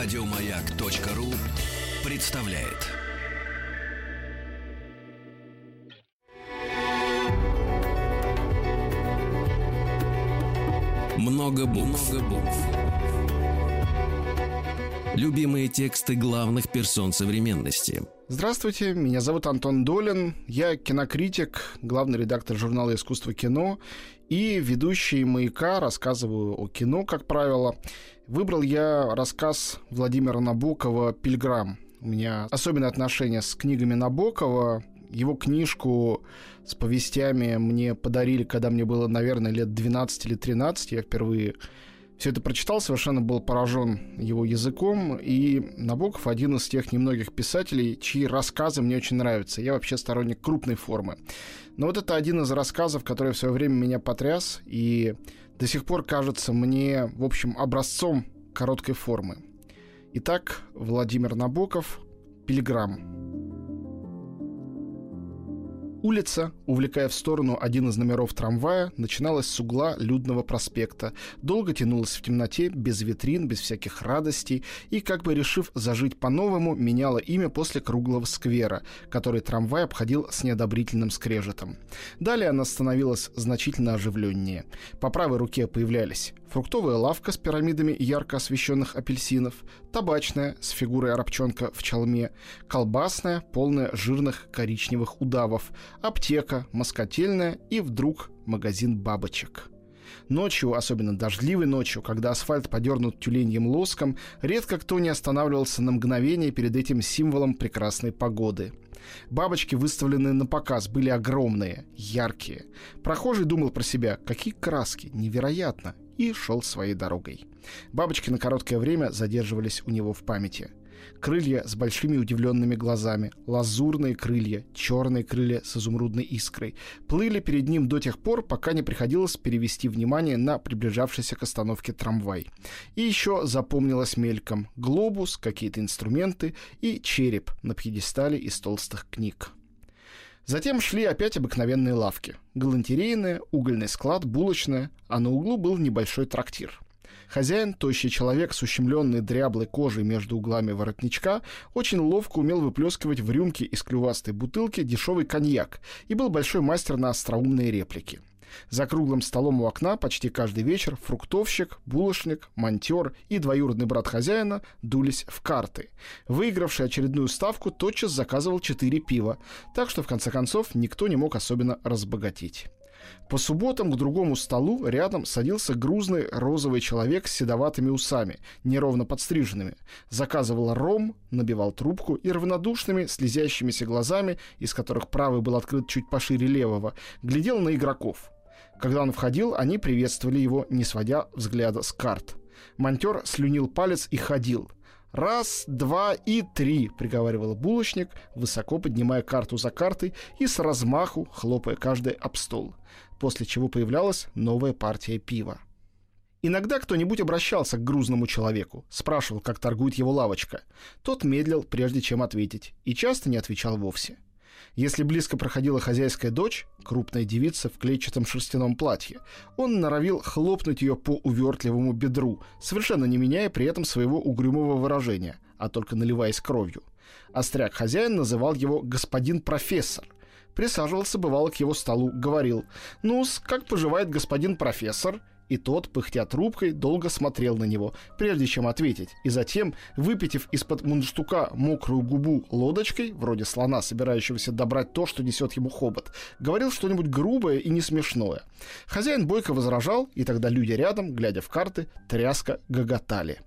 Радиомаяк.ру представляет. Много букв. Любимые тексты главных персон современности. Здравствуйте, меня зовут Антон Долин, я кинокритик, главный редактор журнала «Искусство кино» и ведущий «Маяка», рассказываю о кино, как правило. Выбрал я рассказ Владимира Набокова «Пильграм». У меня особенное отношение с книгами Набокова. Его книжку с повестями мне подарили, когда мне было, наверное, лет 12 или 13. Я впервые все это прочитал, совершенно был поражен его языком, и Набоков один из тех немногих писателей, чьи рассказы мне очень нравятся. Я вообще сторонник крупной формы. Но вот это один из рассказов, который в свое время меня потряс, и до сих пор кажется мне, в общем, образцом короткой формы. Итак, Владимир Набоков «Пилиграм». Улица, увлекая в сторону один из номеров трамвая, начиналась с угла Людного проспекта, долго тянулась в темноте, без витрин, без всяких радостей, и, как бы решив зажить по-новому, меняла имя после круглого сквера, который трамвай обходил с неодобрительным скрежетом. Далее она становилась значительно оживленнее. По правой руке появлялись фруктовая лавка с пирамидами ярко освещенных апельсинов, табачная с фигурой арабчонка в чалме, колбасная, полная жирных коричневых удавов, аптека, москотельная и вдруг магазин бабочек. Ночью, особенно дождливой ночью, когда асфальт подернут тюленьем лоском, редко кто не останавливался на мгновение перед этим символом прекрасной погоды. Бабочки, выставленные на показ, были огромные, яркие. Прохожий думал про себя, какие краски, невероятно, и шел своей дорогой. Бабочки на короткое время задерживались у него в памяти. Крылья с большими удивленными глазами, лазурные крылья, черные крылья с изумрудной искрой, плыли перед ним до тех пор, пока не приходилось перевести внимание на приближавшийся к остановке трамвай. И еще запомнилось мельком глобус, какие-то инструменты и череп на пьедестале из толстых книг. Затем шли опять обыкновенные лавки. Галантерейная, угольный склад, булочная, а на углу был небольшой трактир. Хозяин, тощий человек с ущемленной дряблой кожей между углами воротничка, очень ловко умел выплескивать в рюмки из клювастой бутылки дешевый коньяк и был большой мастер на остроумные реплики. За круглым столом у окна почти каждый вечер фруктовщик, булочник, монтер и двоюродный брат хозяина дулись в карты. Выигравший очередную ставку тотчас заказывал четыре пива, так что в конце концов никто не мог особенно разбогатеть. По субботам к другому столу рядом садился грузный розовый человек с седоватыми усами, неровно подстриженными. Заказывал ром, набивал трубку и равнодушными, слезящимися глазами, из которых правый был открыт чуть пошире левого, глядел на игроков. Когда он входил, они приветствовали его, не сводя взгляда с карт. Монтер слюнил палец и ходил. «Раз, два и три», — приговаривал булочник, высоко поднимая карту за картой и с размаху хлопая каждый об стол, после чего появлялась новая партия пива. Иногда кто-нибудь обращался к грузному человеку, спрашивал, как торгует его лавочка. Тот медлил, прежде чем ответить, и часто не отвечал вовсе. Если близко проходила хозяйская дочь, крупная девица в клетчатом шерстяном платье, он норовил хлопнуть ее по увертливому бедру, совершенно не меняя при этом своего угрюмого выражения, а только наливаясь кровью. Остряк-хозяин называл его «господин профессор», присаживался бывало к его столу, говорил ну как поживает господин профессор?» И тот, пыхтя трубкой, долго смотрел на него, прежде чем ответить, и затем, выпитив из-под мундштука мокрую губу лодочкой, вроде слона, собирающегося добрать то, что несет ему хобот, говорил что-нибудь грубое и не смешное. Хозяин бойко возражал, и тогда люди рядом, глядя в карты, тряска гоготали.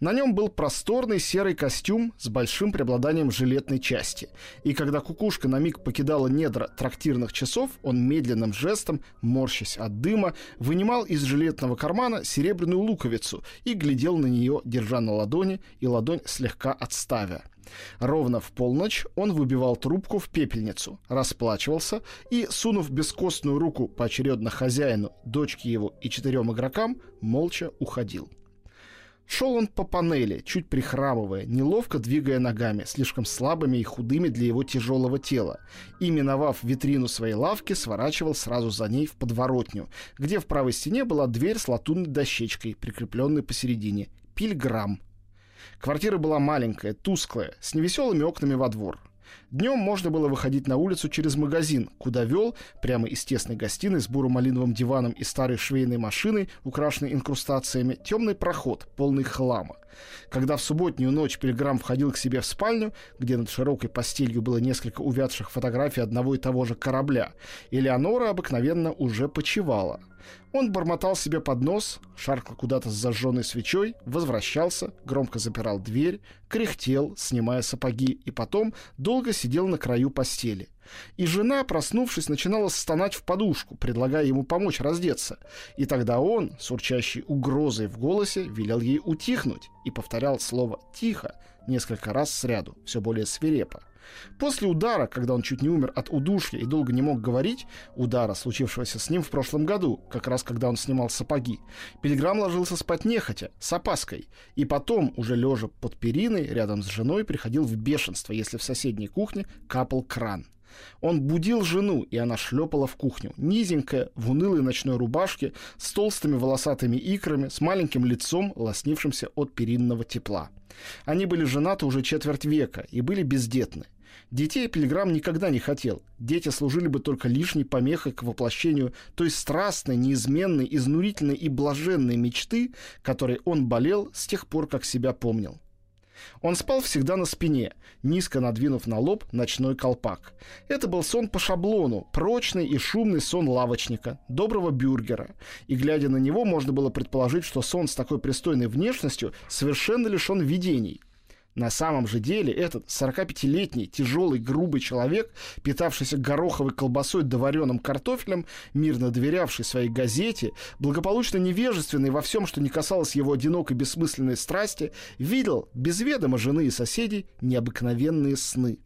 На нем был просторный серый костюм с большим преобладанием жилетной части. И когда кукушка на миг покидала недра трактирных часов, он медленным жестом, морщась от дыма, вынимал из жилетного кармана серебряную луковицу и глядел на нее, держа на ладони и ладонь слегка отставя. Ровно в полночь он выбивал трубку в пепельницу, расплачивался и, сунув бескостную руку поочередно хозяину, дочке его и четырем игрокам, молча уходил. Шел он по панели, чуть прихрамывая, неловко двигая ногами, слишком слабыми и худыми для его тяжелого тела, и, миновав витрину своей лавки, сворачивал сразу за ней в подворотню, где в правой стене была дверь с латунной дощечкой, прикрепленной посередине. Пильграм. Квартира была маленькая, тусклая, с невеселыми окнами во двор. Днем можно было выходить на улицу через магазин, куда вел, прямо из тесной гостиной с буро-малиновым диваном и старой швейной машиной, украшенной инкрустациями, темный проход, полный хлама. Когда в субботнюю ночь Пилиграм входил к себе в спальню, где над широкой постелью было несколько увядших фотографий одного и того же корабля, Элеонора обыкновенно уже почевала – он бормотал себе под нос, шаркал куда-то с зажженной свечой, возвращался, громко запирал дверь, кряхтел, снимая сапоги, и потом долго сидел на краю постели. И жена, проснувшись, начинала стонать в подушку, предлагая ему помочь раздеться. И тогда он, с урчащей угрозой в голосе, велел ей утихнуть и повторял слово «тихо» несколько раз сряду, все более свирепо. После удара, когда он чуть не умер от удушья и долго не мог говорить, удара, случившегося с ним в прошлом году, как раз когда он снимал сапоги, Пилиграм ложился спать нехотя, с опаской, и потом, уже лежа под периной, рядом с женой, приходил в бешенство, если в соседней кухне капал кран. Он будил жену, и она шлепала в кухню. Низенькая, в унылой ночной рубашке, с толстыми волосатыми икрами, с маленьким лицом, лоснившимся от перинного тепла. Они были женаты уже четверть века и были бездетны. Детей Пилиграм никогда не хотел. Дети служили бы только лишней помехой к воплощению той страстной, неизменной, изнурительной и блаженной мечты, которой он болел с тех пор, как себя помнил. Он спал всегда на спине, низко надвинув на лоб ночной колпак. Это был сон по шаблону, прочный и шумный сон лавочника, доброго бюргера. И глядя на него, можно было предположить, что сон с такой пристойной внешностью совершенно лишен видений – на самом же деле этот 45-летний, тяжелый, грубый человек, питавшийся гороховой колбасой да вареным картофелем, мирно доверявший своей газете, благополучно невежественный во всем, что не касалось его одинокой бессмысленной страсти, видел, без ведома жены и соседей, необыкновенные сны.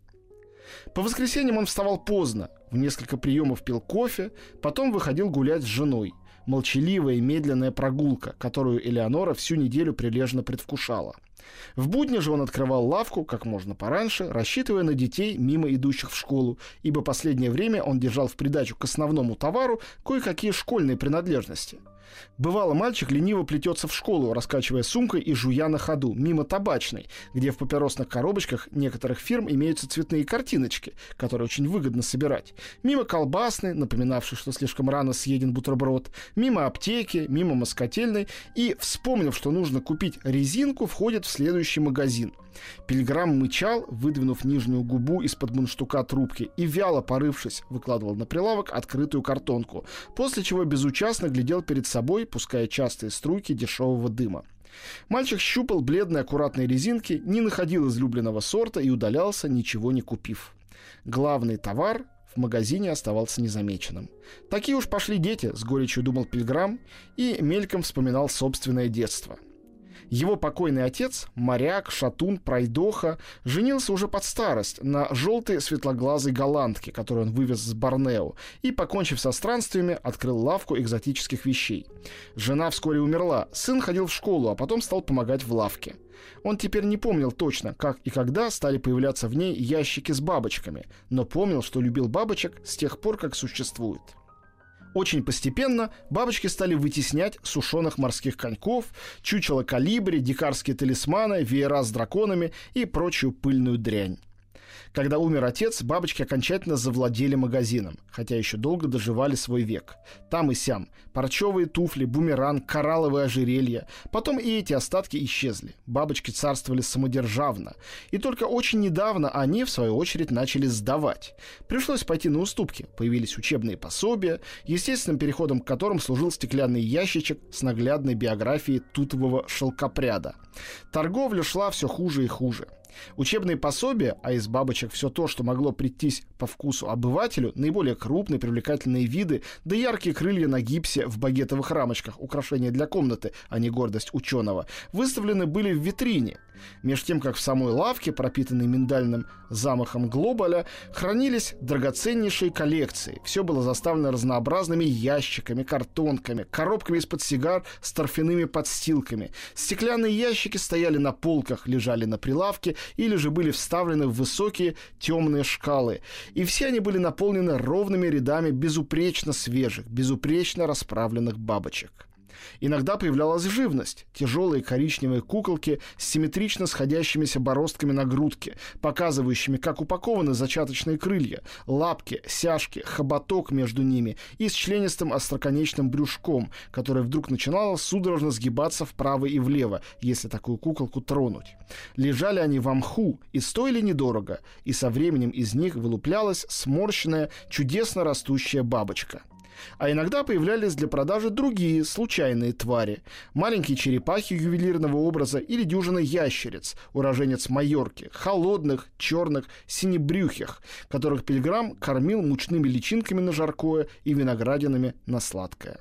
По воскресеньям он вставал поздно, в несколько приемов пил кофе, потом выходил гулять с женой. Молчаливая и медленная прогулка, которую Элеонора всю неделю прилежно предвкушала – в будни же он открывал лавку как можно пораньше, рассчитывая на детей, мимо идущих в школу, ибо последнее время он держал в придачу к основному товару кое-какие школьные принадлежности – Бывало, мальчик лениво плетется в школу, раскачивая сумкой и жуя на ходу, мимо табачной, где в папиросных коробочках некоторых фирм имеются цветные картиночки, которые очень выгодно собирать. Мимо колбасной, напоминавшей, что слишком рано съеден бутерброд, мимо аптеки, мимо москотельной и, вспомнив, что нужно купить резинку, входит в следующий магазин – Пилиграм мычал, выдвинув нижнюю губу из-под мундштука трубки и, вяло порывшись, выкладывал на прилавок открытую картонку, после чего безучастно глядел перед собой, пуская частые струйки дешевого дыма. Мальчик щупал бледные аккуратные резинки, не находил излюбленного сорта и удалялся, ничего не купив. Главный товар в магазине оставался незамеченным. Такие уж пошли дети, с горечью думал Пильграм и мельком вспоминал собственное детство. Его покойный отец, моряк, шатун, пройдоха, женился уже под старость на желтой светлоглазой голландке, которую он вывез с Борнео, и, покончив со странствиями, открыл лавку экзотических вещей. Жена вскоре умерла, сын ходил в школу, а потом стал помогать в лавке. Он теперь не помнил точно, как и когда стали появляться в ней ящики с бабочками, но помнил, что любил бабочек с тех пор, как существует. Очень постепенно бабочки стали вытеснять сушеных морских коньков, чучело калибри, дикарские талисманы, веера с драконами и прочую пыльную дрянь. Когда умер отец, бабочки окончательно завладели магазином, хотя еще долго доживали свой век. Там и сям. Парчевые туфли, бумеранг, коралловые ожерелья. Потом и эти остатки исчезли. Бабочки царствовали самодержавно. И только очень недавно они, в свою очередь, начали сдавать. Пришлось пойти на уступки. Появились учебные пособия, естественным переходом к которым служил стеклянный ящичек с наглядной биографией тутового шелкопряда. Торговля шла все хуже и хуже. Учебные пособия, а из бабочек все то, что могло прийтись по вкусу обывателю, наиболее крупные привлекательные виды, да яркие крылья на гипсе в багетовых рамочках, украшения для комнаты, а не гордость ученого, выставлены были в витрине. Меж тем, как в самой лавке, пропитанной миндальным замахом глобаля, хранились драгоценнейшие коллекции. Все было заставлено разнообразными ящиками, картонками, коробками из-под сигар с торфяными подстилками. Стеклянные ящики стояли на полках, лежали на прилавке или же были вставлены в высокие темные шкалы. И все они были наполнены ровными рядами безупречно свежих, безупречно расправленных бабочек. Иногда появлялась живность, тяжелые коричневые куколки с симметрично сходящимися бороздками на грудке, показывающими, как упакованы зачаточные крылья, лапки, сяжки, хоботок между ними и с членистым остроконечным брюшком, которое вдруг начинало судорожно сгибаться вправо и влево, если такую куколку тронуть. Лежали они в мху и стоили недорого, и со временем из них вылуплялась сморщенная, чудесно растущая бабочка – а иногда появлялись для продажи другие случайные твари. Маленькие черепахи ювелирного образа или дюжина ящериц, уроженец Майорки, холодных, черных, синебрюхих, которых Пилиграм кормил мучными личинками на жаркое и виноградинами на сладкое.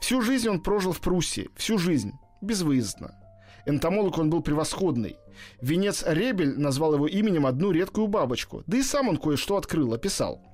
Всю жизнь он прожил в Пруссии, всю жизнь, безвыездно. Энтомолог он был превосходный. Венец Ребель назвал его именем одну редкую бабочку, да и сам он кое-что открыл, описал –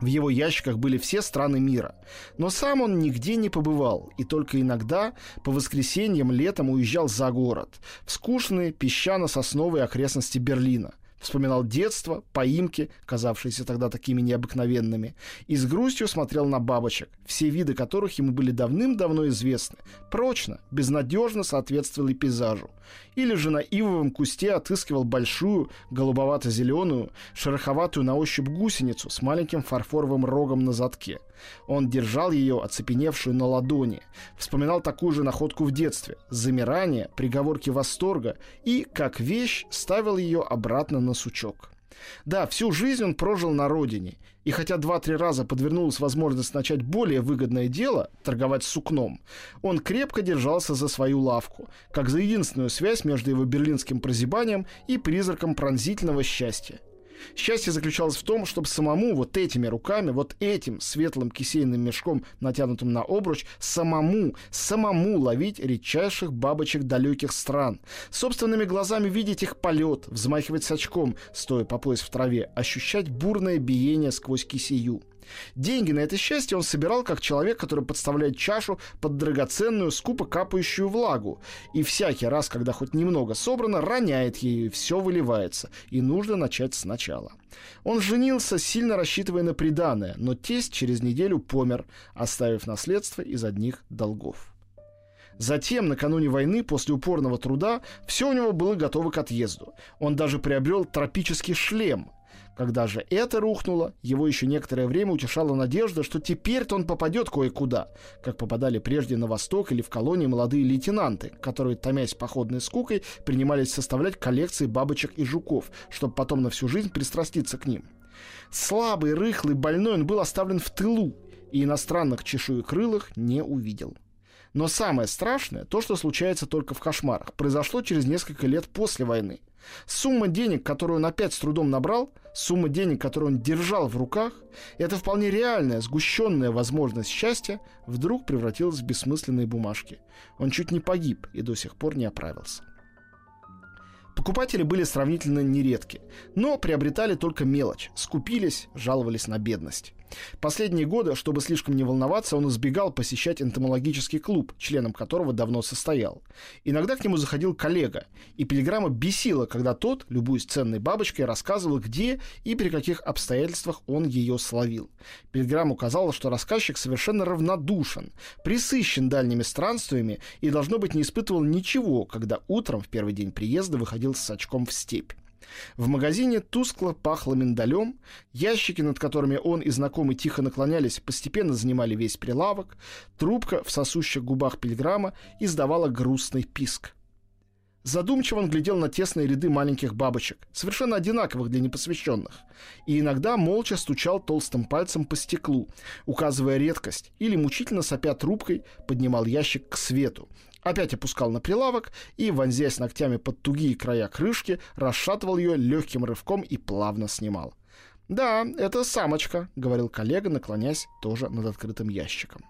в его ящиках были все страны мира. Но сам он нигде не побывал, и только иногда по воскресеньям летом уезжал за город, в скучные песчано-сосновые окрестности Берлина – вспоминал детство, поимки, казавшиеся тогда такими необыкновенными, и с грустью смотрел на бабочек, все виды которых ему были давным-давно известны, прочно, безнадежно соответствовали пейзажу. Или же на ивовом кусте отыскивал большую, голубовато-зеленую, шероховатую на ощупь гусеницу с маленьким фарфоровым рогом на задке – он держал ее, оцепеневшую на ладони. Вспоминал такую же находку в детстве. Замирание, приговорки восторга и, как вещь, ставил ее обратно на сучок. Да, всю жизнь он прожил на родине, и хотя два-три раза подвернулась возможность начать более выгодное дело – торговать сукном, он крепко держался за свою лавку, как за единственную связь между его берлинским прозябанием и призраком пронзительного счастья. Счастье заключалось в том, чтобы самому вот этими руками, вот этим светлым кисейным мешком, натянутым на обруч, самому, самому ловить редчайших бабочек далеких стран, собственными глазами видеть их полет, взмахивать с очком, стоя по пояс в траве, ощущать бурное биение сквозь кисею. Деньги на это счастье он собирал как человек, который подставляет чашу под драгоценную, скупо капающую влагу. И всякий раз, когда хоть немного собрано, роняет ее, и все выливается. И нужно начать сначала. Он женился, сильно рассчитывая на приданое, но тесть через неделю помер, оставив наследство из одних долгов. Затем, накануне войны, после упорного труда, все у него было готово к отъезду. Он даже приобрел тропический шлем, когда же это рухнуло, его еще некоторое время утешала надежда, что теперь-то он попадет кое-куда, как попадали прежде на восток или в колонии молодые лейтенанты, которые, томясь походной скукой, принимались составлять коллекции бабочек и жуков, чтобы потом на всю жизнь пристраститься к ним. Слабый, рыхлый, больной он был оставлен в тылу, и иностранных чешуекрылых не увидел. Но самое страшное, то, что случается только в кошмарах, произошло через несколько лет после войны. Сумма денег, которую он опять с трудом набрал, сумма денег, которую он держал в руках, это вполне реальная, сгущенная возможность счастья, вдруг превратилась в бессмысленные бумажки. Он чуть не погиб и до сих пор не оправился. Покупатели были сравнительно нередки, но приобретали только мелочь, скупились, жаловались на бедность. Последние годы, чтобы слишком не волноваться, он избегал посещать энтомологический клуб, членом которого давно состоял. Иногда к нему заходил коллега, и Пилиграма бесило, когда тот, любуясь ценной бабочкой, рассказывал, где и при каких обстоятельствах он ее словил. Пилиграмму казалось, что рассказчик совершенно равнодушен, присыщен дальними странствиями и, должно быть, не испытывал ничего, когда утром в первый день приезда выходил с очком в степь. В магазине тускло пахло миндалем, ящики, над которыми он и знакомый тихо наклонялись, постепенно занимали весь прилавок, трубка в сосущих губах пилиграма издавала грустный писк. Задумчиво он глядел на тесные ряды маленьких бабочек, совершенно одинаковых для непосвященных, и иногда молча стучал толстым пальцем по стеклу, указывая редкость, или мучительно сопя трубкой поднимал ящик к свету, опять опускал на прилавок и, вонзясь ногтями под тугие края крышки, расшатывал ее легким рывком и плавно снимал. «Да, это самочка», — говорил коллега, наклонясь тоже над открытым ящиком.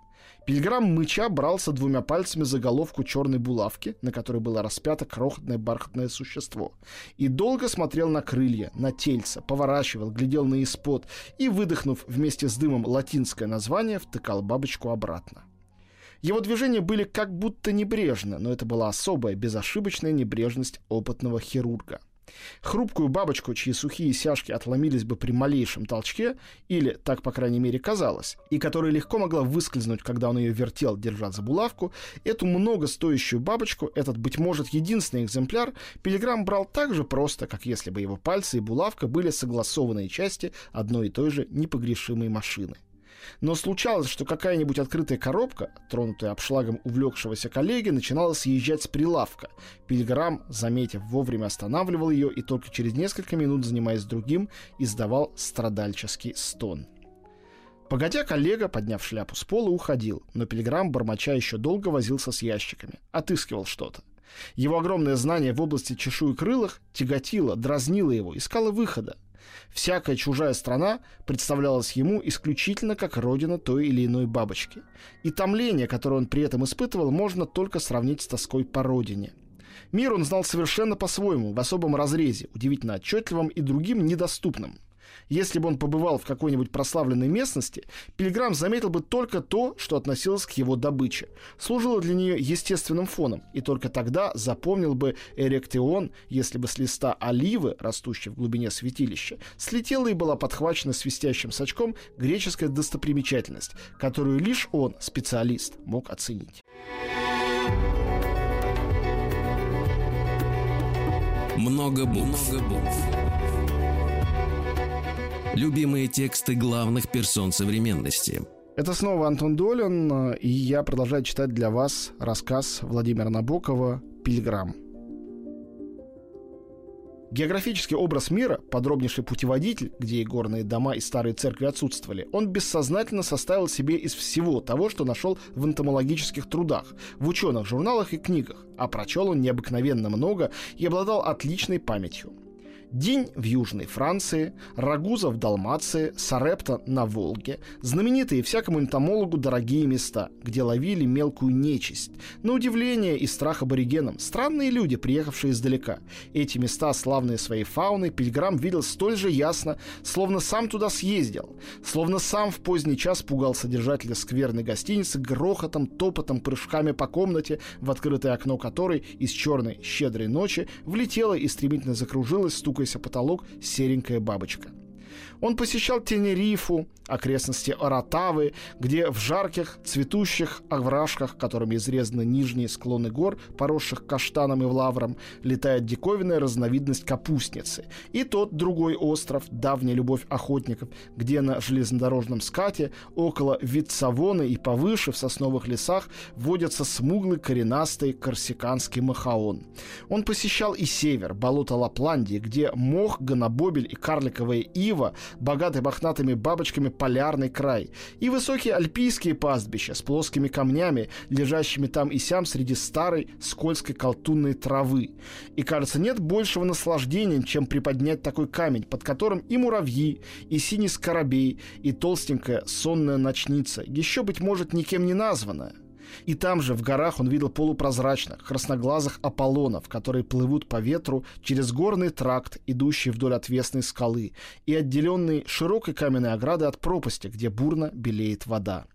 Пильграм мыча брался двумя пальцами за головку черной булавки, на которой было распято крохотное бархатное существо, и долго смотрел на крылья, на тельца, поворачивал, глядел на испод и, выдохнув вместе с дымом латинское название, втыкал бабочку обратно. Его движения были как будто небрежны, но это была особая, безошибочная небрежность опытного хирурга. Хрупкую бабочку, чьи сухие сяжки отломились бы при малейшем толчке, или, так по крайней мере казалось, и которая легко могла выскользнуть, когда он ее вертел, держа за булавку, эту многостоящую бабочку, этот, быть может, единственный экземпляр, Пилиграм брал так же просто, как если бы его пальцы и булавка были согласованные части одной и той же непогрешимой машины. Но случалось, что какая-нибудь открытая коробка, тронутая обшлагом увлекшегося коллеги, начинала съезжать с прилавка. Пилиграм, заметив, вовремя останавливал ее и только через несколько минут, занимаясь другим, издавал страдальческий стон. Погодя, коллега, подняв шляпу с пола, уходил, но Пилиграм, бормоча, еще долго возился с ящиками, отыскивал что-то. Его огромное знание в области чешуекрылых тяготило, дразнило его, искало выхода. Всякая чужая страна представлялась ему исключительно как родина той или иной бабочки. И томление, которое он при этом испытывал, можно только сравнить с тоской по родине. Мир он знал совершенно по-своему, в особом разрезе, удивительно отчетливом и другим недоступным – если бы он побывал в какой-нибудь прославленной местности, Пилиграм заметил бы только то, что относилось к его добыче, служило для нее естественным фоном, и только тогда запомнил бы Эректион, если бы с листа оливы, растущей в глубине святилища, слетела и была подхвачена свистящим сачком греческая достопримечательность, которую лишь он, специалист, мог оценить. Много букв. Много букв. Любимые тексты главных персон современности. Это снова Антон Долин, и я продолжаю читать для вас рассказ Владимира Набокова «Пилиграм». Географический образ мира, подробнейший путеводитель, где и горные дома, и старые церкви отсутствовали, он бессознательно составил себе из всего того, что нашел в энтомологических трудах, в ученых журналах и книгах, а прочел он необыкновенно много и обладал отличной памятью. День в Южной Франции, Рагуза в Далмации, Сарепта на Волге, знаменитые всякому энтомологу дорогие места, где ловили мелкую нечисть. На удивление и страх аборигенам, странные люди, приехавшие издалека. Эти места, славные своей фауной, Пильграм видел столь же ясно, словно сам туда съездил, словно сам в поздний час пугал содержателя скверной гостиницы грохотом, топотом, прыжками по комнате, в открытое окно которой из черной щедрой ночи влетела и стремительно закружилась стук стукаясь о потолок, серенькая бабочка. Он посещал Тенерифу, окрестности Оратавы, где в жарких, цветущих овражках, которыми изрезаны нижние склоны гор, поросших каштаном и влавром, летает диковинная разновидность капустницы. И тот другой остров, давняя любовь охотников, где на железнодорожном скате, около Витсавона и повыше, в сосновых лесах, водятся смуглый коренастый корсиканский махаон. Он посещал и север, болото Лапландии, где мох, гонобобель и карликовая ива, богатый мохнатыми бабочками полярный край, и высокие альпийские пастбища с плоскими камнями, лежащими там и сям среди старой скользкой колтунной травы. И, кажется, нет большего наслаждения, чем приподнять такой камень, под которым и муравьи, и синий скоробей, и толстенькая сонная ночница, еще, быть может, никем не названная. И там же, в горах, он видел полупрозрачных, красноглазых Аполлонов, которые плывут по ветру через горный тракт, идущий вдоль отвесной скалы, и отделенный широкой каменной оградой от пропасти, где бурно белеет вода.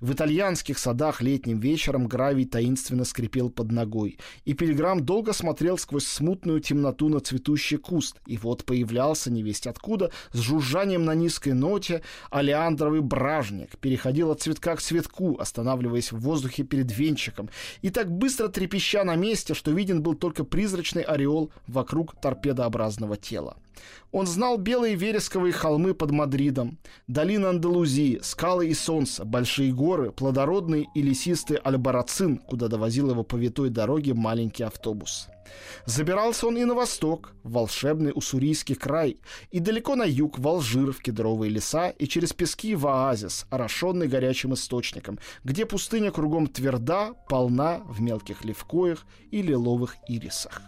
В итальянских садах летним вечером гравий таинственно скрипел под ногой, и Пилиграм долго смотрел сквозь смутную темноту на цветущий куст, и вот появлялся невесть откуда с жужжанием на низкой ноте алиандровый бражник, переходил от цветка к цветку, останавливаясь в воздухе перед венчиком, и так быстро трепеща на месте, что виден был только призрачный ореол вокруг торпедообразного тела. Он знал белые вересковые холмы под Мадридом, долины Андалузии, скалы и солнце, большие горы, плодородный и лесистый Альбарацин, куда довозил его по витой дороге маленький автобус. Забирался он и на восток, в волшебный Уссурийский край, и далеко на юг, в Алжир, в кедровые леса, и через пески в оазис, орошенный горячим источником, где пустыня кругом тверда, полна в мелких левкоях и лиловых ирисах.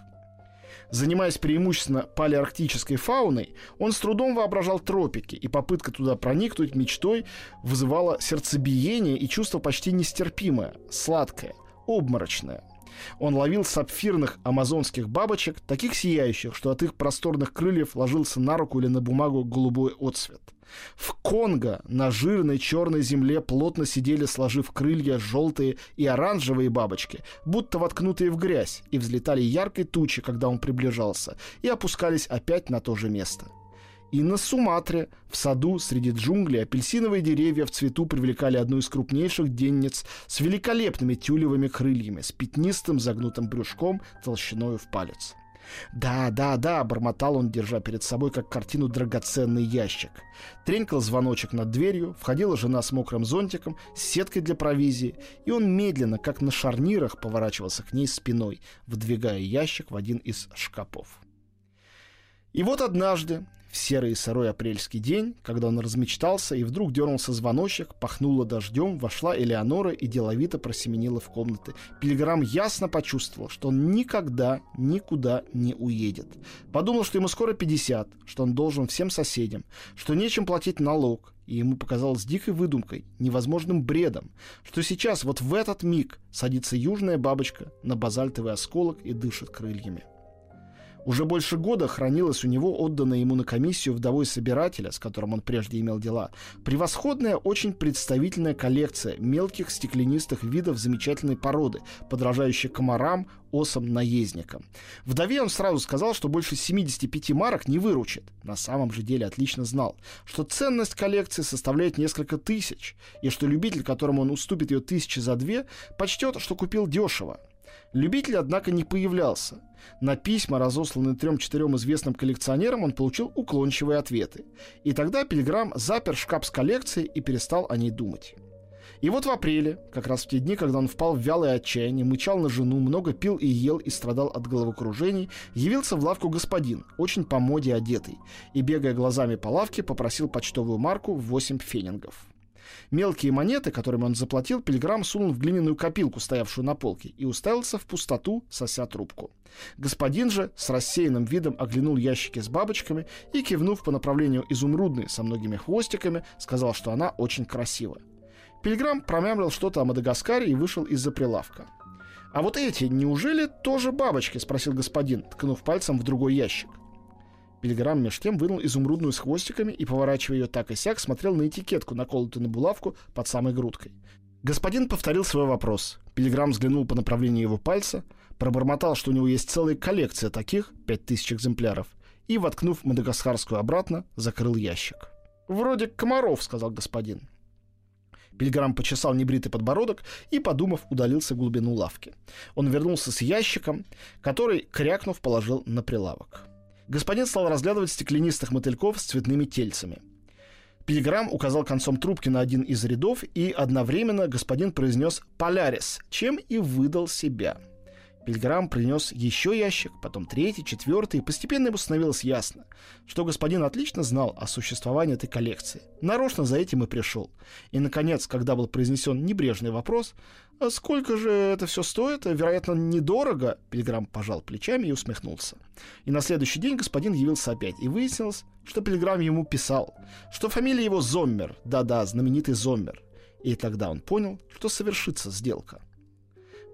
Занимаясь преимущественно палеарктической фауной, он с трудом воображал тропики, и попытка туда проникнуть мечтой вызывала сердцебиение и чувство почти нестерпимое, сладкое, обморочное. Он ловил сапфирных амазонских бабочек, таких сияющих, что от их просторных крыльев ложился на руку или на бумагу голубой отсвет. В Конго на жирной черной земле плотно сидели, сложив крылья, желтые и оранжевые бабочки, будто воткнутые в грязь, и взлетали яркой тучи, когда он приближался, и опускались опять на то же место. И на Суматре, в саду среди джунглей, апельсиновые деревья в цвету привлекали одну из крупнейших денниц с великолепными тюлевыми крыльями, с пятнистым загнутым брюшком толщиной в палец. «Да, да, да», — бормотал он, держа перед собой как картину драгоценный ящик. Тренькал звоночек над дверью, входила жена с мокрым зонтиком, с сеткой для провизии, и он медленно, как на шарнирах, поворачивался к ней спиной, выдвигая ящик в один из шкафов. И вот однажды, в серый и сырой апрельский день, когда он размечтался, и вдруг дернулся звоночек, пахнуло дождем, вошла Элеонора и деловито просеменила в комнаты. Пилиграм ясно почувствовал, что он никогда никуда не уедет. Подумал, что ему скоро 50, что он должен всем соседям, что нечем платить налог, и ему показалось дикой выдумкой, невозможным бредом, что сейчас, вот в этот миг, садится южная бабочка на базальтовый осколок и дышит крыльями. Уже больше года хранилась у него отданная ему на комиссию вдовой собирателя, с которым он прежде имел дела, превосходная, очень представительная коллекция мелких стеклянистых видов замечательной породы, подражающей комарам, осам, наездникам. Вдове он сразу сказал, что больше 75 марок не выручит. На самом же деле отлично знал, что ценность коллекции составляет несколько тысяч, и что любитель, которому он уступит ее тысячи за две, почтет, что купил дешево. Любитель, однако, не появлялся. На письма, разосланные трем-четырем известным коллекционерам, он получил уклончивые ответы. И тогда Пилиграм запер шкаф с коллекцией и перестал о ней думать. И вот в апреле, как раз в те дни, когда он впал в вялое отчаяние, мычал на жену, много пил и ел и страдал от головокружений, явился в лавку господин, очень по моде одетый, и, бегая глазами по лавке, попросил почтовую марку в 8 фенингов. Мелкие монеты, которыми он заплатил, Пилиграм сунул в глиняную копилку, стоявшую на полке, и уставился в пустоту, сося трубку. Господин же с рассеянным видом оглянул ящики с бабочками и, кивнув по направлению изумрудной со многими хвостиками, сказал, что она очень красива. Пилиграм промямлил что-то о Мадагаскаре и вышел из-за прилавка. «А вот эти, неужели тоже бабочки?» — спросил господин, ткнув пальцем в другой ящик. Пилиграм меж тем вынул изумрудную с хвостиками и, поворачивая ее так и сяк, смотрел на этикетку, наколотую на булавку под самой грудкой. Господин повторил свой вопрос. Пилиграм взглянул по направлению его пальца, пробормотал, что у него есть целая коллекция таких, пять тысяч экземпляров, и, воткнув мадагаскарскую обратно, закрыл ящик. «Вроде комаров», — сказал господин. Пилиграм почесал небритый подбородок и, подумав, удалился в глубину лавки. Он вернулся с ящиком, который, крякнув, положил на прилавок господин стал разглядывать стеклянистых мотыльков с цветными тельцами. Пилиграм указал концом трубки на один из рядов, и одновременно господин произнес «Полярис», чем и выдал себя. Пилиграм принес еще ящик, потом третий, четвертый, и постепенно ему становилось ясно, что господин отлично знал о существовании этой коллекции. Нарочно за этим и пришел. И, наконец, когда был произнесен небрежный вопрос, «А сколько же это все стоит? Вероятно, недорого. Пилиграм пожал плечами и усмехнулся. И на следующий день господин явился опять, и выяснилось, что Пилиграм ему писал, что фамилия его Зоммер, да-да, знаменитый Зоммер. И тогда он понял, что совершится сделка.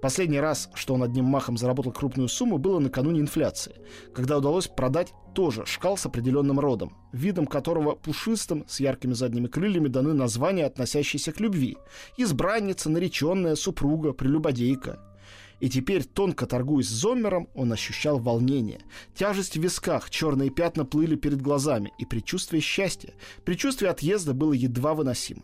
Последний раз, что он одним махом заработал крупную сумму, было накануне инфляции, когда удалось продать тоже шкал с определенным родом, видом которого пушистым с яркими задними крыльями даны названия, относящиеся к любви. Избранница, нареченная, супруга, прелюбодейка. И теперь, тонко торгуясь с Зоммером, он ощущал волнение. Тяжесть в висках, черные пятна плыли перед глазами, и предчувствие счастья, предчувствие отъезда было едва выносимо.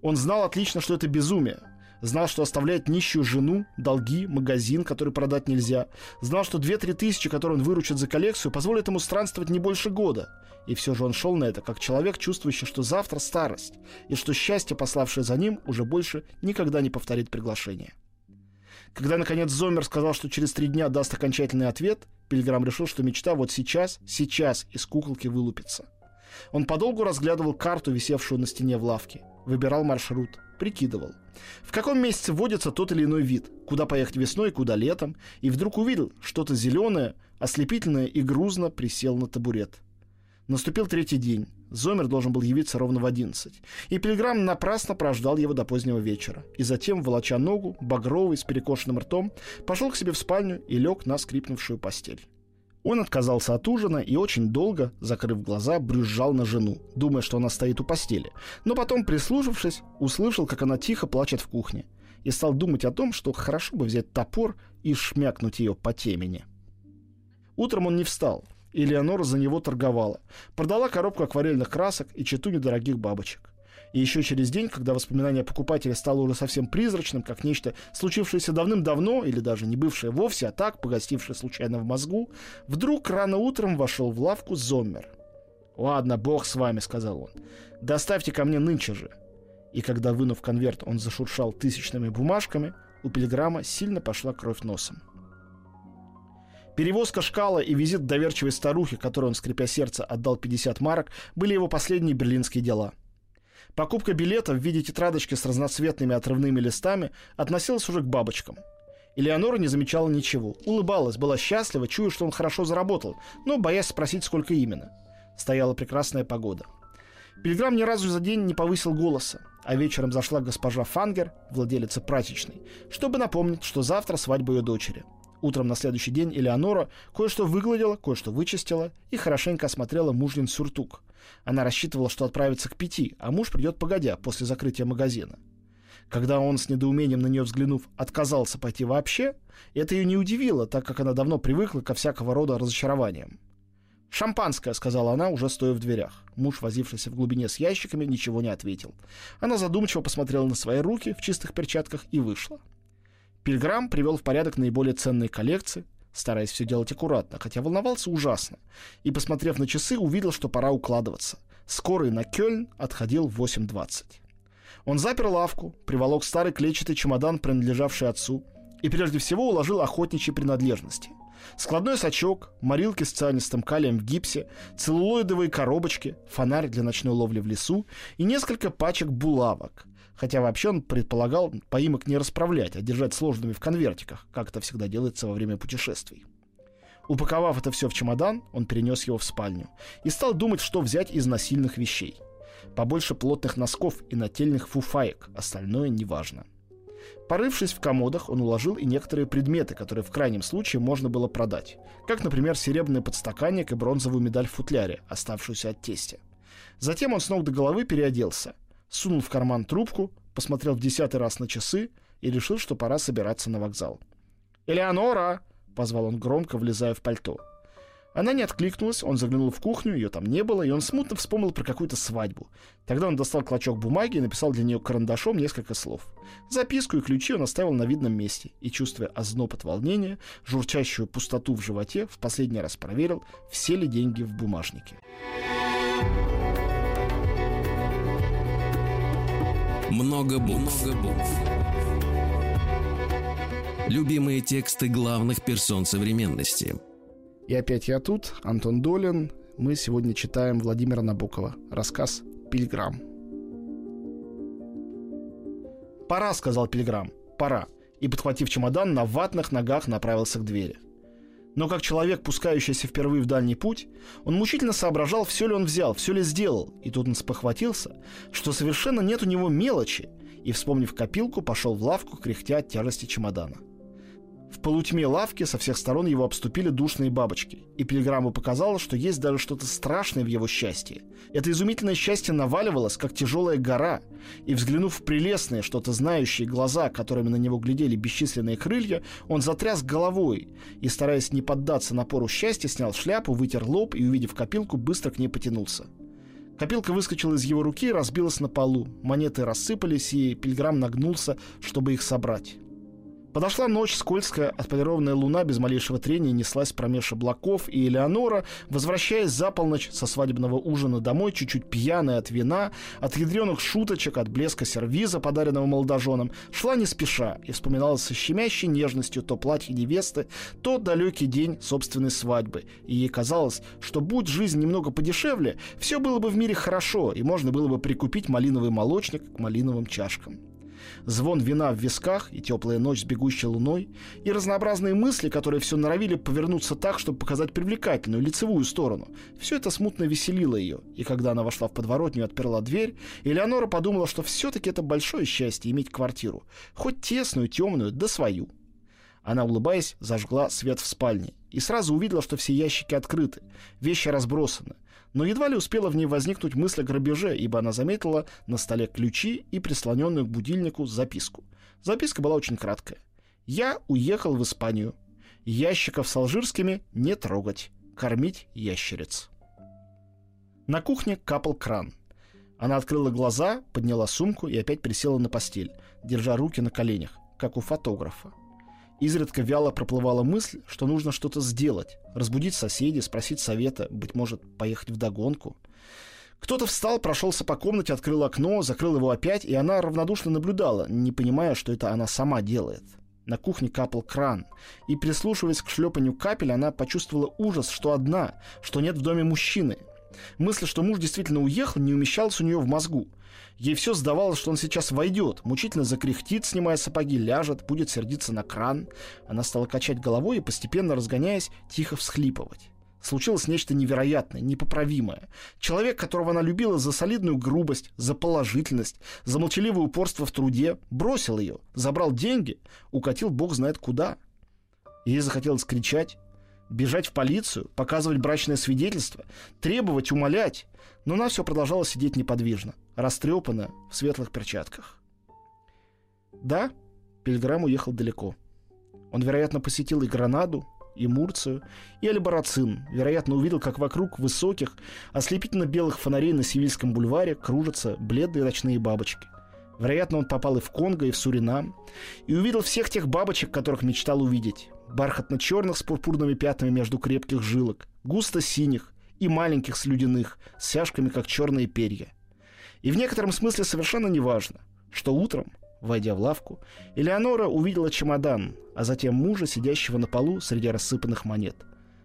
Он знал отлично, что это безумие, знал, что оставляет нищую жену, долги, магазин, который продать нельзя, знал, что 2-3 тысячи, которые он выручит за коллекцию, позволят ему странствовать не больше года. И все же он шел на это, как человек, чувствующий, что завтра старость, и что счастье, пославшее за ним, уже больше никогда не повторит приглашение. Когда, наконец, Зомер сказал, что через три дня даст окончательный ответ, Пилиграм решил, что мечта вот сейчас, сейчас из куколки вылупится. Он подолгу разглядывал карту, висевшую на стене в лавке, выбирал маршрут, прикидывал. В каком месяце водится тот или иной вид, куда поехать весной, куда летом, и вдруг увидел что-то зеленое, ослепительное и грузно присел на табурет. Наступил третий день. Зомер должен был явиться ровно в 11. И Пилиграм напрасно прождал его до позднего вечера. И затем, волоча ногу, багровый, с перекошенным ртом, пошел к себе в спальню и лег на скрипнувшую постель. Он отказался от ужина и очень долго, закрыв глаза, брюзжал на жену, думая, что она стоит у постели. Но потом, прислушавшись, услышал, как она тихо плачет в кухне. И стал думать о том, что хорошо бы взять топор и шмякнуть ее по темени. Утром он не встал, и Леонора за него торговала. Продала коробку акварельных красок и чету недорогих бабочек. И еще через день, когда воспоминание о покупателе стало уже совсем призрачным, как нечто, случившееся давным-давно, или даже не бывшее вовсе, а так, погостившее случайно в мозгу, вдруг рано утром вошел в лавку Зоммер. «Ладно, бог с вами», — сказал он. «Доставьте ко мне нынче же». И когда, вынув конверт, он зашуршал тысячными бумажками, у Пилиграма сильно пошла кровь носом. Перевозка шкала и визит доверчивой старухи, которой он, скрипя сердце, отдал 50 марок, были его последние берлинские дела. Покупка билета в виде тетрадочки с разноцветными отрывными листами относилась уже к бабочкам. Элеонора не замечала ничего, улыбалась, была счастлива, чуя, что он хорошо заработал, но боясь спросить, сколько именно. Стояла прекрасная погода. Пилиграм ни разу за день не повысил голоса, а вечером зашла госпожа Фангер, владелица прачечной, чтобы напомнить, что завтра свадьба ее дочери – Утром на следующий день Элеонора кое-что выгладила, кое-что вычистила и хорошенько осмотрела мужнин сюртук. Она рассчитывала, что отправится к пяти, а муж придет погодя, после закрытия магазина. Когда он, с недоумением на нее взглянув, отказался пойти вообще, это ее не удивило, так как она давно привыкла ко всякого рода разочарованиям. «Шампанское», — сказала она, уже стоя в дверях. Муж, возившийся в глубине с ящиками, ничего не ответил. Она задумчиво посмотрела на свои руки в чистых перчатках и вышла. Пильграм привел в порядок наиболее ценные коллекции, стараясь все делать аккуратно, хотя волновался ужасно, и, посмотрев на часы, увидел, что пора укладываться. Скорый на Кёльн отходил в 8.20. Он запер лавку, приволок старый клетчатый чемодан, принадлежавший отцу, и прежде всего уложил охотничьи принадлежности. Складной сачок, морилки с цианистым калием в гипсе, целлулоидовые коробочки, фонарь для ночной ловли в лесу и несколько пачек булавок – Хотя вообще он предполагал поимок не расправлять, а держать сложными в конвертиках, как это всегда делается во время путешествий. Упаковав это все в чемодан, он перенес его в спальню и стал думать, что взять из насильных вещей. Побольше плотных носков и нательных фуфаек, остальное неважно. Порывшись в комодах, он уложил и некоторые предметы, которые в крайнем случае можно было продать, как, например, серебряный подстаканник и бронзовую медаль в футляре, оставшуюся от тестя. Затем он с ног до головы переоделся – сунул в карман трубку, посмотрел в десятый раз на часы и решил, что пора собираться на вокзал. «Элеонора!» — позвал он громко, влезая в пальто. Она не откликнулась, он заглянул в кухню, ее там не было, и он смутно вспомнил про какую-то свадьбу. Тогда он достал клочок бумаги и написал для нее карандашом несколько слов. Записку и ключи он оставил на видном месте, и, чувствуя озноб от волнения, журчащую пустоту в животе, в последний раз проверил, все ли деньги в бумажнике. Много букв. Много букв. Любимые тексты главных персон современности. И опять я тут, Антон Долин. Мы сегодня читаем Владимира Набокова. Рассказ «Пильграм». «Пора», — сказал Пильграм. «Пора». И, подхватив чемодан, на ватных ногах направился к двери. Но как человек, пускающийся впервые в дальний путь, он мучительно соображал, все ли он взял, все ли сделал. И тут он спохватился, что совершенно нет у него мелочи, и, вспомнив копилку, пошел в лавку, кряхтя от тяжести чемодана. В полутьме лавки со всех сторон его обступили душные бабочки, и Пилиграму показалось, что есть даже что-то страшное в его счастье. Это изумительное счастье наваливалось, как тяжелая гора, и, взглянув в прелестные, что-то знающие глаза, которыми на него глядели бесчисленные крылья, он затряс головой и, стараясь не поддаться напору счастья, снял шляпу, вытер лоб и, увидев копилку, быстро к ней потянулся. Копилка выскочила из его руки и разбилась на полу. Монеты рассыпались, и Пильграм нагнулся, чтобы их собрать. Подошла ночь, скользкая, отполированная луна без малейшего трения неслась промеж облаков, и Элеонора, возвращаясь за полночь со свадебного ужина домой, чуть-чуть пьяная от вина, от ядреных шуточек, от блеска сервиза, подаренного молодоженам, шла не спеша и вспоминала со щемящей нежностью то платье невесты, то далекий день собственной свадьбы. И ей казалось, что будь жизнь немного подешевле, все было бы в мире хорошо, и можно было бы прикупить малиновый молочник к малиновым чашкам. Звон вина в висках и теплая ночь с бегущей луной, и разнообразные мысли, которые все норовили повернуться так, чтобы показать привлекательную, лицевую сторону. Все это смутно веселило ее, и когда она вошла в подворотню и отперла дверь, Элеонора подумала, что все-таки это большое счастье иметь квартиру, хоть тесную, темную, да свою. Она, улыбаясь, зажгла свет в спальне и сразу увидела, что все ящики открыты, вещи разбросаны. Но едва ли успела в ней возникнуть мысль о грабеже, ибо она заметила на столе ключи и прислоненную к будильнику записку. Записка была очень краткая. «Я уехал в Испанию. Ящиков с алжирскими не трогать. Кормить ящериц». На кухне капал кран. Она открыла глаза, подняла сумку и опять присела на постель, держа руки на коленях, как у фотографа. Изредка вяло проплывала мысль, что нужно что-то сделать. Разбудить соседей, спросить совета, быть может, поехать в догонку. Кто-то встал, прошелся по комнате, открыл окно, закрыл его опять, и она равнодушно наблюдала, не понимая, что это она сама делает. На кухне капал кран, и, прислушиваясь к шлепанию капель, она почувствовала ужас, что одна, что нет в доме мужчины. Мысль, что муж действительно уехал, не умещалась у нее в мозгу. Ей все сдавалось, что он сейчас войдет, мучительно закряхтит, снимая сапоги, ляжет, будет сердиться на кран. Она стала качать головой и, постепенно разгоняясь, тихо всхлипывать. Случилось нечто невероятное, непоправимое. Человек, которого она любила за солидную грубость, за положительность, за молчаливое упорство в труде, бросил ее, забрал деньги, укатил бог знает куда. Ей захотелось кричать, бежать в полицию, показывать брачное свидетельство, требовать, умолять, но она все продолжала сидеть неподвижно, растрепанная, в светлых перчатках. Да, Пильграм уехал далеко. Он, вероятно, посетил и Гранаду, и Мурцию, и Альбарацин. Вероятно, увидел, как вокруг высоких, ослепительно-белых фонарей на Сивильском бульваре кружатся бледные ночные бабочки. Вероятно, он попал и в Конго, и в Суринам, и увидел всех тех бабочек, которых мечтал увидеть. Бархатно-черных с пурпурными пятнами между крепких жилок, густо-синих и маленьких слюдяных, с сяжками, как черные перья. И в некотором смысле совершенно неважно, что утром, войдя в лавку, Элеонора увидела чемодан, а затем мужа, сидящего на полу среди рассыпанных монет,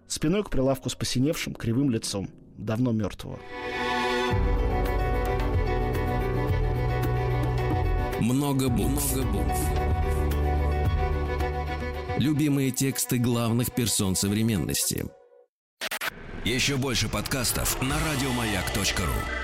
спиной к прилавку с посиневшим кривым лицом, давно мертвого. Много букв. Много букв. Любимые тексты главных персон современности. Еще больше подкастов на радиомаяк.ру.